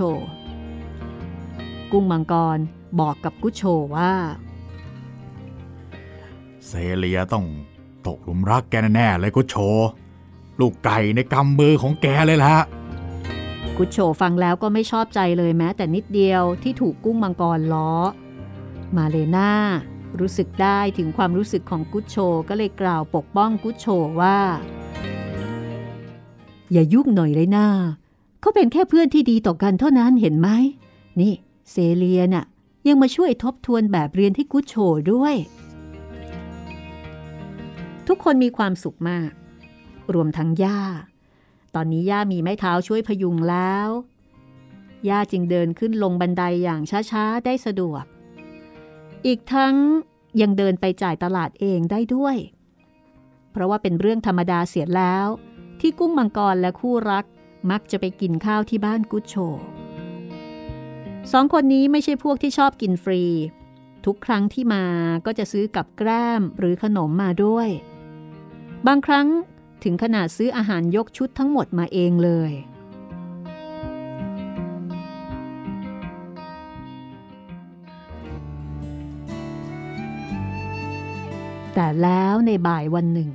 Speaker 2: กุ้งมังกรบอกกับกุชโชว่า
Speaker 1: เซเลียต้องตกหลุมรักแกแน่ๆเลยกุชโช ลูกไก่ในกำมือของแกเลยละ
Speaker 2: กุชโชฟังแล้วก็ไม่ชอบใจเลยแม้แต่นิดเดียวที่ถูกกุ้งมังกรล้อ มาเลนารู้สึกได้ถึงความรู้สึกของกุชโชก็เลยกล่าวปกป้องกุชโชว่า อย่ายุ่งหน่อยเลยนะาเขาเป็นแค่เพื่อนที่ดีต่อกันเท่านั้นเห็นไหม นี่เซเลียน่ะยังมาช่วยทบทวนแบบเรียนที่กุชโชด้วย ทุกคนมีความสุขมาก รวมทั้งย่า ตอนนี้ย่ามีไม้เท้าช่วยพยุงแล้ว ย่าจึงเดินขึ้นลงบันไดอย่างช้าๆ ได้สะดวก อีกทั้งยังเดินไปจ่ายตลาดเองได้ด้วย เพราะว่าเป็นเรื่องธรรมดาเสียแล้ว ที่กุ้งมังกรและคู่รักมักจะไปกินข้าวที่บ้านกุชโชสองคนนี้ไม่ใช่พวกที่ชอบกินฟรี ทุกครั้งที่มาก็จะซื้อกับแกล้มหรือขนมมาด้วย บางครั้งถึงขนาดซื้ออาหารยกชุดทั้งหมดมาเองเลย แต่แล้วในบ่ายวันหนึ่ง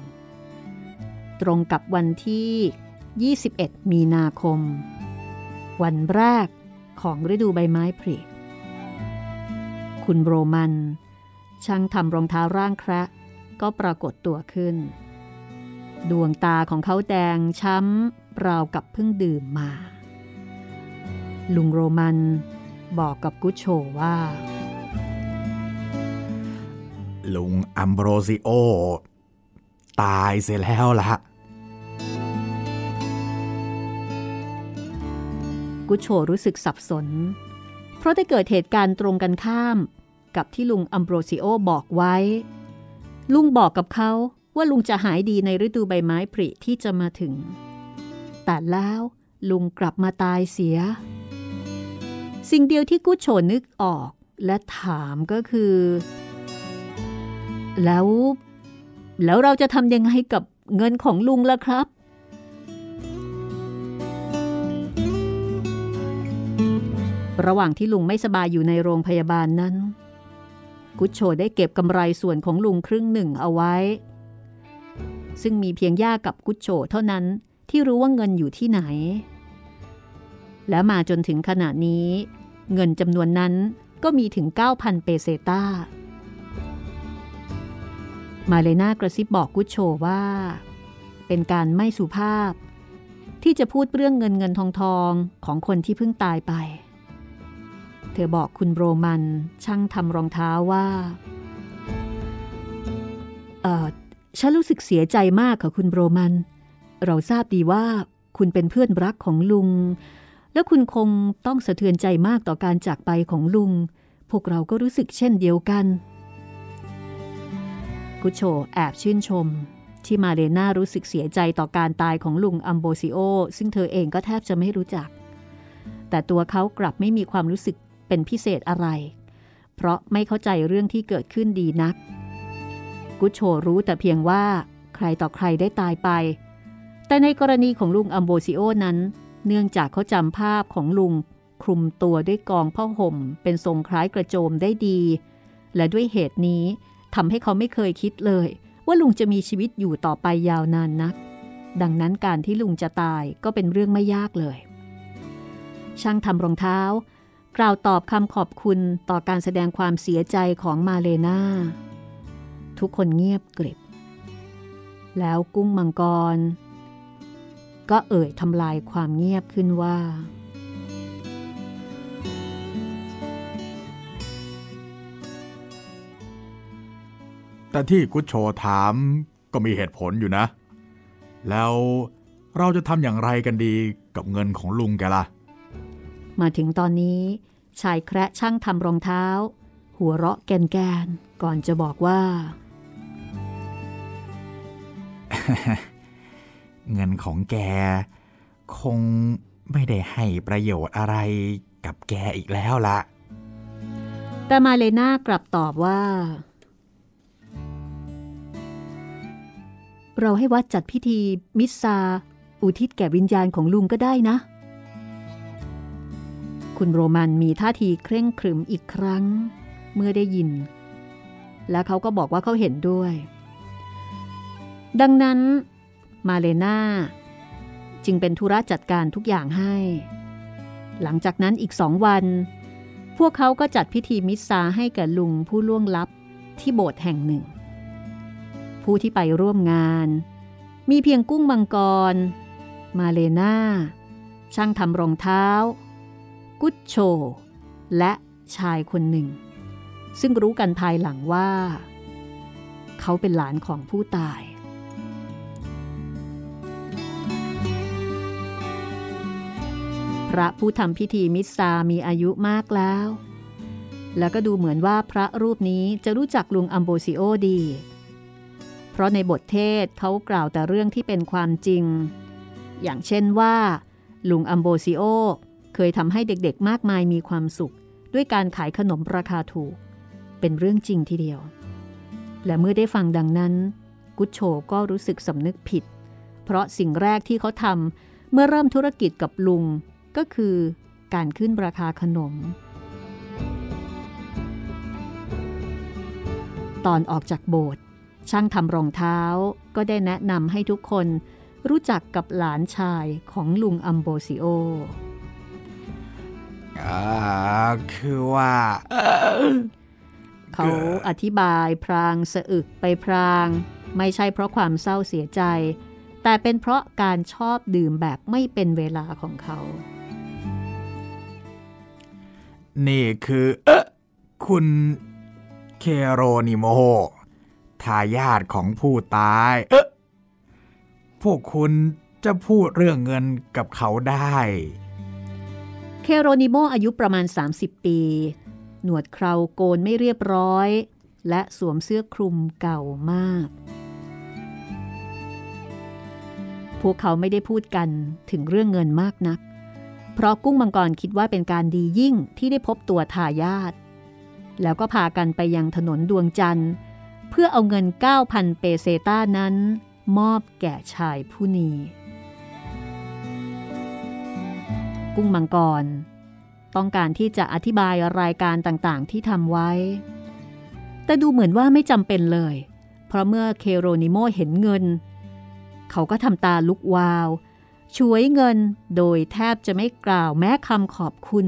Speaker 2: ตรงกับวันที่ 21 มีนาคม วันแรกของฤดูใบไม้ผลิคุณโรมัน ช่างทำรองเท้าร่างแคระก็ปรากฏตัวขึ้น ดวงตาของเขาแดงช้ำราวกับเพิ่งดื่มมา ลุงโรมันบอกกับกุชโชว่า
Speaker 1: ลุงอัมโบรซิโอ ตายเสียแล้วละ
Speaker 2: กุชโชรู้สึกสับสน เพราะได้เกิดเหตุการณ์ตรงกันข้าม กับที่ลุงอัมโบรซิโอบอกไว้ ลุงบอกกับเขาว่าลุงจะหายดีในฤดูใบไม้ผลิที่จะมาถึง แต่แล้วลุงกลับมาตายเสีย สิ่งเดียวที่กุชโชนึกออกและถามก็คือ แล้ว แล้วเราจะทำยังไงกับเงินของลุงล่ะครับ ระหว่างที่ลุงไม่สบายอยู่ในโรงพยาบาลนั้น กุชโชได้เก็บกำไรส่วนของลุงครึ่งหนึ่งเอาไว้ ซึ่งมีเพียงย่ากับกุชโชเท่านั้นที่รู้ว่าเงินอยู่ที่ไหน และมาจนถึงขณะนี้ เงินจำนวนนั้นก็มีถึง 9,000 เปเซตามาเลนากระซิบบอกกุชโชว่า เป็นการไม่สุภาพ ที่จะพูดเรื่องเงินเงินทองทองของคนที่เพิ่งตายไป เธอบอกคุณโรมันช่างทำรองเท้าว่าเออฉันรู้สึกเสียใจมากค่ะคุณโรมัน เราทราบดีว่าคุณเป็นเพื่อนรักของลุง และคุณคงต้องสะเทือนใจมากต่อการจากไปของลุง พวกเราก็รู้สึกเช่นเดียวกัน กุชโชแอบชื่นชม ที่มาเรน่ารู้สึกเสียใจต่อการตายของลุงอัมโบซิโอ ซึ่งเธอเองก็แทบจะไม่รู้จัก แต่ตัวเขากลับไม่มีความรู้สึก เป็นพิเศษอะไร เพราะไม่เข้าใจเรื่องที่เกิดขึ้นดีนัก กุชโชรู้แต่เพียงว่าใครต่อใครได้ตายไป แต่ในกรณีของลุงอัมโบซิโอนั้น เนื่องจากเขาจำภาพของลุงคลุมตัวด้วยกองผ้าห่ม เป็นทรงคล้ายกระโจมได้ดี และด้วยเหตุนี้ทำให้เขาไม่เคยคิดเลย ว่าลุงจะมีชีวิตอยู่ต่อไปยาวนานนัก ดังนั้นการที่ลุงจะตายก็เป็นเรื่องไม่ยากเลย ช่างทำรองเท้า กล่าวตอบคำขอบคุณต่อการแสดงความเสียใจของมาเลนาทุกคนเงียบกริบ แล้วกุ้งมังกร ก็เอ่ยทำลายความเงียบขึ้นว่า
Speaker 1: แต่ที่กุชโชถามก็มีเหตุผลอยู่นะ แล้วเราจะทำอย่างไรกันดีกับเงินของลุงแกล่ะ
Speaker 2: มาถึงตอนนี้ชายแคระช่างทำรองเท้า หัวเราะแกนๆก่อนจะบอกว่า
Speaker 1: เงินของแก คงไม่ได้ให้ประโยชน์อะไรกับแกอีกแล้วละ
Speaker 2: แต่มาเลนากลับตอบว่า เราให้วัดจัดพิธีมิสซา อุทิศแก่วิญญาณของลุงก็ได้นะ คุณโรมันมีท่าทีเคร่งครึมอีกครั้ง เมื่อได้ยิน และเขาก็บอกว่าเขาเห็นด้วย ดังนั้นมาเลนาจึงเป็นธุระจัดการทุกอย่างให้ หลังจากนั้นอีกสองวัน พวกเขาก็จัดพิธีมิสซาให้แก่ลุงผู้ล่วงลับที่โบสถ์แห่งหนึ่ง ผู้ที่ไปร่วมงาน มีเพียงกุ้งมังกร มาเลนาช่างทำรองเท้า กุชโช และชายคนหนึ่ง ซึ่งรู้กันภายหลังว่า เขาเป็นหลานของผู้ตาย พระผู้ทำพิธีมิสซามีอายุมากแล้ว แล้วก็ดูเหมือนว่าพระรูปนี้จะรู้จักลุงอัมโบซิโอดี เพราะในบทเทศน์เขากล่าวแต่เรื่องที่เป็นความจริง อย่างเช่นว่าลุงอัมโบซิโอ เคยทำให้เด็กๆมากมายมีความสุข ด้วยการขายขนมราคาถูก เป็นเรื่องจริงทีเดียว และเมื่อได้ฟังดังนั้น กุชโชก็รู้สึกสำนึกผิด เพราะสิ่งแรกที่เขาทำเมื่อเริ่มธุรกิจกับลุงก็คือการขึ้นราคาขนม ตอนออกจากโบสถ์ช่างทำรองเท้าก็ได้แนะนำให้ทุกคนรู้จักกับหลานชายของลุงอัมโบซิโอ
Speaker 1: อ่าคือว่า
Speaker 2: เขาอธิบายพรางสะอึกไปพราง ไม่ใช่เพราะความเศร้าเสียใจ แต่เป็นเพราะการชอบดื่มแบบไม่เป็นเวลาของเขา
Speaker 1: นี่คือเออคุณเคโรนิโมทายาทของผู้ตายเออพวกคุณจะพูดเรื่องเงินกับเขาได้
Speaker 2: เคโรนิโมอายุประมาณ 30 ปี หนวดเคราโกนไม่เรียบร้อย และสวมเสื้อคลุมเก่ามาก พวกเขาไม่ได้พูดกันถึงเรื่องเงินมากนัก เพราะกุ้งมังกรคิดว่าเป็นการดียิ่งที่ได้พบตัวทายาท แล้วก็พากันไปยังถนนดวงจันทร์ เพื่อเอาเงิน 9,000 เปเซต้านั้น มอบแก่ชายผู้นี้ กุ้งมังกร ต้องการที่จะอธิบายรายการต่างๆ ที่ทำไว้ แต่ดูเหมือนว่าไม่จำเป็นเลย เพราะเมื่อเคโรนิโมเห็นเงิน เขาก็ทำตาลุกวาวช่วยเงินโดยแทบจะไม่กล่าวแม้คำขอบคุณ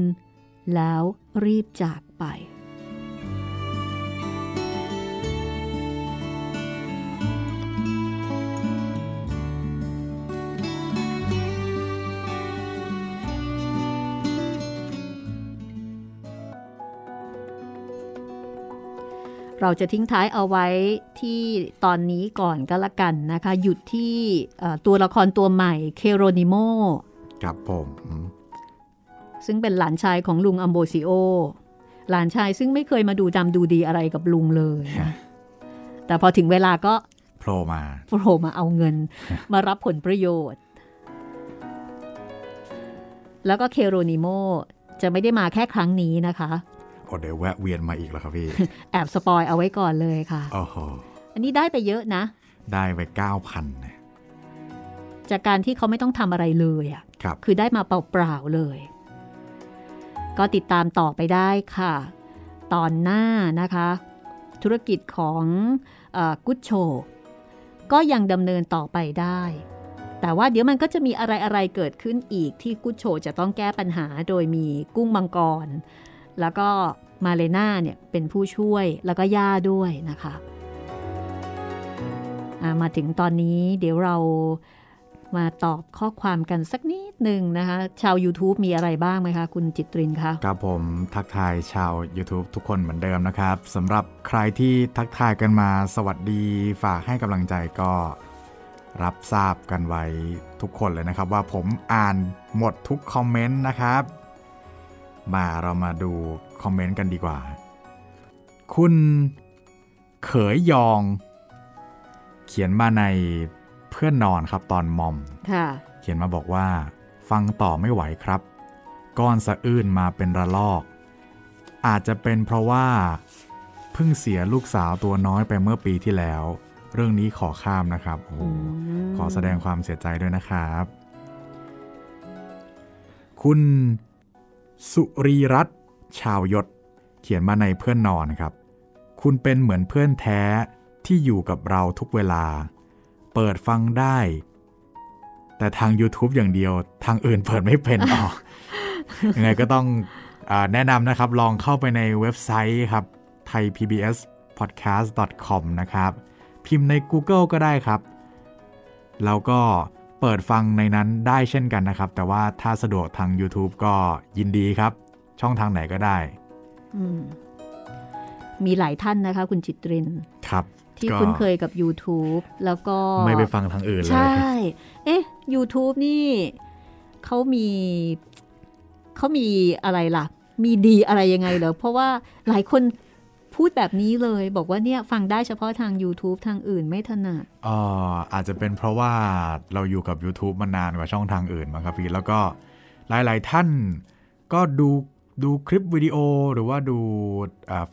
Speaker 2: แล้วรีบจากไป เราจะทิ้งท้ายเอาไว้ที่ตอนนี้ก่อนก็แล้วกันนะคะ หยุดที่เอ่อตัวละครตัวใหม่เคโรนิโม
Speaker 1: ครับผมอืม
Speaker 2: ซึ่งเป็นหลานชายของลุงอัมโบซิโอ หลานชายซึ่งไม่เคยมาดูดำดูดีอะไรกับลุงเลยนะแต่พอถึงเวลาก็
Speaker 1: โผล่มา
Speaker 2: โผล่มาเอาเงิน มารับผลประโยชน์ แล้วก็เคโรนิโมจะไม่ได้มาแค่ครั้งนี้นะคะ
Speaker 1: โอ้เดี๋ยวแวะเวียนมาอีกแล้วครับพี่
Speaker 2: แอบสปอยเอาไว้ก่อนเลยค่ะ
Speaker 1: โอ้โห
Speaker 2: อันนี้ได้ไปเยอะนะ
Speaker 1: ได้ไปเก้าพันนะ
Speaker 2: จากการที่เขาไม่ต้องทำอะไรเลยอะ่ะ
Speaker 1: ครับ
Speaker 2: คือได้มาเปล่าๆเลย ก็ติดตามต่อไปได้ค่ะ ตอนหน้านะคะ ธุรกิจของกุชโช ก็ยังดำเนินต่อไปได้ แต่ว่าเดี๋ยวมันก็จะมีอะไรๆเกิดขึ้นอีกที่กุชโชจะต้องแก้ปัญหาโดยมีกุ้งมังกร แล้วก็มาเลน่าเนี่ยเป็นผู้ช่วยแล้วก็ย่าด้วยนะคะมาถึงตอนนี้เดี๋ยวเรามาตอบข้อความกันสักนิดหนึ่งนะคะ ชาว YouTube มีอะไรบ้างไหมคะ คุณจิตรินคะ
Speaker 1: ครับผมทักทายชาว YouTube ทุกคนเหมือนเดิมนะครับสำหรับใครที่ทักทายกันมาสวัสดีฝากให้กำลังใจก็รับทราบกันไว้ทุกคนเลยนะครับ ว่าผมอ่านหมดทุกคอมเมนต์นะครับ มาเรามาดูคอมเมนต์กันดีกว่า คุณเขยยอง เขียนมาในเพื่อนนอนครับตอนมอมเขียนมาบอกว่า ฟังต่อไม่ไหวครับ ก้อนสะอื้นมาเป็นระลอก อาจจะเป็นเพราะว่าเพิ่งเสียลูกสาวตัวน้อยไปเมื่อปีที่แล้ว เรื่องนี้ขอข้ามนะครับโอ้ขอแสดงความเสียใจด้วยนะครับ คุณ สุรีรัตชาวยศ เขียนมาในเพื่อนนอนครับ คุณเป็นเหมือนเพื่อนแท้ที่อยู่กับเราทุกเวลา เปิดฟังได้ แต่ทาง YouTube อย่างเดียว ทางอื่นเปิดไม่เป็นออกยังไงก็ต้องอแนะนำนะครับ ลองเข้าไปในเว็บไซต์ครับ thaipbspodcast.com นะครับ พิมพ์ใน Google ก็ได้ครับ แล้วก็ เปิดฟังในนั้นได้เช่นกันนะครับ แต่ว่าถ้าสะดวกทาง YouTube ก็ยินดีครับ ช่องทางไหนก็ได้
Speaker 2: มีหลายท่านนะคะ คุณจิตริน
Speaker 1: ครับ
Speaker 2: ที่คุ้นเคยกับ YouTube แล้วก็
Speaker 1: ไม่ไปฟังทางอื่นเลย
Speaker 2: ใช่ เอ๊ะ YouTube นี่เขามีเขามีอะไรล่ะ มีดีอะไรยังไงเหรอเพราะว่าหลายคน พูดแบบนี้เลย บอกว่าเนี่ยฟังได้เฉพาะทาง YouTube ทางอื่นไม่ถนัด
Speaker 1: อ๋ออาจจะเป็นเพราะว่าเราอยู่กับ YouTube มานานกว่าช่องทางอื่นมั้งครับพี่แล้วก็หลาย ๆ ท่านก็ดูดูคลิปวิดีโอหรือว่าดู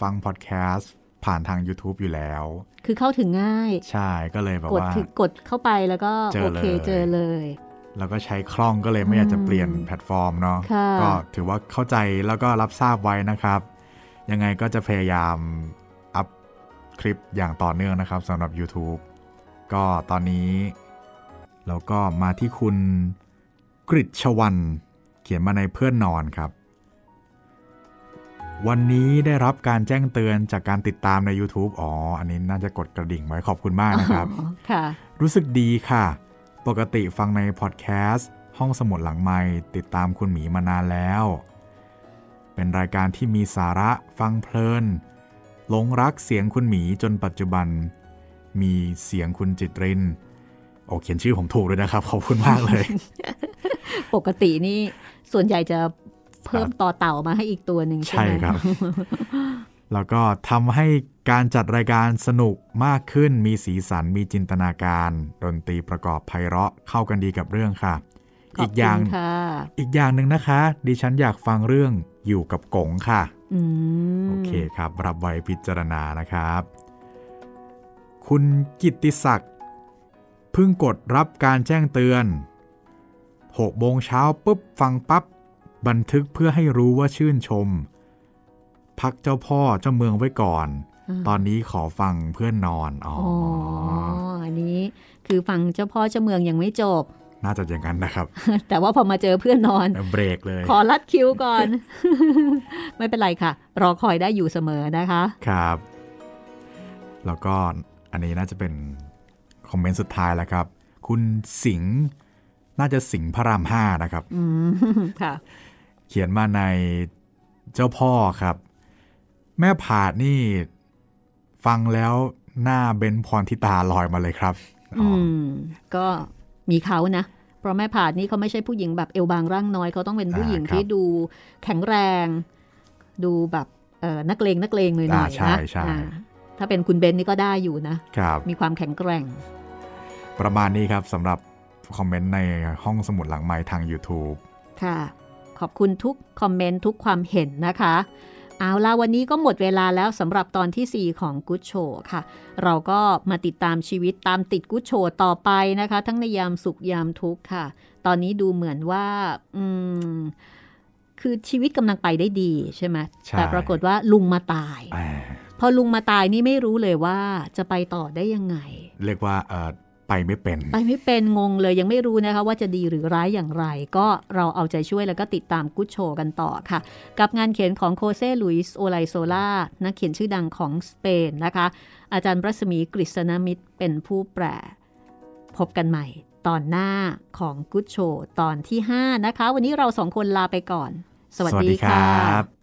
Speaker 1: ฟังพอดแคสต์ผ่านทาง YouTube อยู่แล้ว
Speaker 2: คือเข้าถึงง่าย
Speaker 1: ใช่ก็เลยแบบว่า
Speaker 2: กดเข้าไปแล้วก็โอเคเจอเลย
Speaker 1: แล้วก็ใช้คล่องก็เลยไม่อยากจะเปลี่ยนแพลตฟอร์มเนาะก็ถือว่าเข้าใจแล้วก็รับทราบไว้นะครับ ยังไงก็จะพยายามอัพคลิปอย่างต่อเนื่องนะครับสำหรับ YouTube ก็ตอนนี้เราก็มาที่คุณกริชวันเขียนมาในเพื่อนนอนครับ วันนี้ได้รับการแจ้งเตือนจากการติดตามใน YouTube อ๋อ อันนี้น่าจะกดกระดิ่งไว้ขอบคุณมากนะครับ
Speaker 2: ค่ะ
Speaker 1: รู้สึกดีค่ะ ปกติฟังในพอดแคสต์ห้องสมุดหลังไม้ติดตามคุณหมีมานานแล้ว เป็นรายการที่มีสาระฟังเพลินหลงรักเสียงคุณหมีจนปัจจุบัน มีเสียงคุณจิตรินโอ้เขียนชื่อผมถูกเลยนะครับ ขอบคุณมากเลย
Speaker 2: ปกตินี่ส่วนใหญ่จะเพิ่มต่อเต่ามาให้อีกตัวหนึ่งใช่ไหมใช่ครับ
Speaker 1: แล้วก็ทำให้การจัดรายการสนุกมากขึ้น มีสีสัน มีจินตนาการ ดนตรีประกอบไพเราะเข้ากันดีกับเรื่องค่ะ
Speaker 2: อีกอย่าง
Speaker 1: อีกอย่างหนึ่งนะคะ ดิฉันอยากฟังเรื่องอยู่กับกงค่ะโอเคครับ รับไว้พิจารณานะครับ คุณกิตติศักดิ์เพิ่งกดรับการแจ้งเตือน6โมงเช้าปุ๊บฟังปับ๊บบันทึกเพื่อให้รู้ว่าชื่นชม พักเจ้าพ่อเจ้าเมืองไว้ก่อน ตอนนี้ขอฟังเพื่อนนอน อ๋อ
Speaker 2: อันนี้คือฟังเจ้าพ่อเจ้าเมืองยังไม่จบ
Speaker 1: น่าจะอย่างนั้นนะครับ
Speaker 2: แต่ว่าพอมาเจอเพื่อนนอน
Speaker 1: เบรกเลย
Speaker 2: ขอรัดคิวก่อน ไม่เป็นไรค่ะ รอคอยได้อยู่เสมอนะคะ
Speaker 1: ครับ แล้วก็อันนี้น่าจะเป็นคอมเมนต์สุดท้ายแล้วครับ คุณสิงห์น่าจะสิงห์พระรามห้านะครับ
Speaker 2: อืมค่ะ
Speaker 1: ขียนมาในเจ้าพ่อครับ แม่ผาดนี่ ฟังแล้วหน้าเบนพรทิตาลอยมาเลยครับ
Speaker 2: อืมก็ มีเขานะเพราะแม่ผาดนี่เขาไม่ใช่ผู้หญิงแบบเอวบางร่างน้อยเขาต้องเป็นผู้หญิงที่ดูแข็งแรง ดูแบบเออนักเลงนักเลงหน่อยๆนะใช่ใช่ถ้าเป็นคุณเบนนี่ก็ได้อยู่นะมีความแข็งแกร่ง
Speaker 1: ประมาณนี้ครับสำหรับคอมเมนต์ในห้องสมุดหลังไม้ทาง YouTube
Speaker 2: ค่ะ ขอบคุณทุกคอมเมนต์ทุกความเห็นนะคะ เอาล่ะวันนี้ก็หมดเวลาแล้วสำหรับตอนที่ 4 ของกุ๊ดโชค่ะ เราก็มาติดตามชีวิตตามติดกุ๊ดโชต่อไปนะคะ ทั้งในยามสุขยามทุกข์ค่ะ ตอนนี้ดูเหมือนว่าอืมคือชีวิตกำลังไปได้ดีใช่ไหม
Speaker 1: ใช่
Speaker 2: แต่ปรากฏว่าลุงมาตาย
Speaker 1: อ่า
Speaker 2: พอลุงมาตายนี่ไม่รู้เลยว่าจะไปต่อได้ยังไง
Speaker 1: เรียกว่าเออ ไปไม่เป็น
Speaker 2: ไปไม่เป็นงงเลยยังไม่รู้นะคะ ว่าจะดีหรือร้ายอย่างไร ก็เราเอาใจช่วยแล้วก็ติดตามกุ๊ดโชว์กันต่อค่ะ กับงานเขียนของโฆเซ่ หลุยส์โอไลโซล่านักเขียนชื่อดังของสเปนนะคะ อาจารย์รัศมีกฤษณมิตรเป็นผู้แปลพบกันใหม่ตอนหน้าของกุ๊ดโชว์ตอนที่ 5 นะคะ วันนี้เราสองคนลาไปก่อน สวัสดีค่ะ